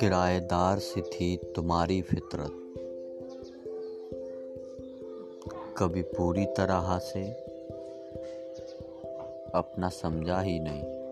किराएदार सी थी तुम्हारी फितरत। कभी पूरी तरह से अपना समझा ही नहीं।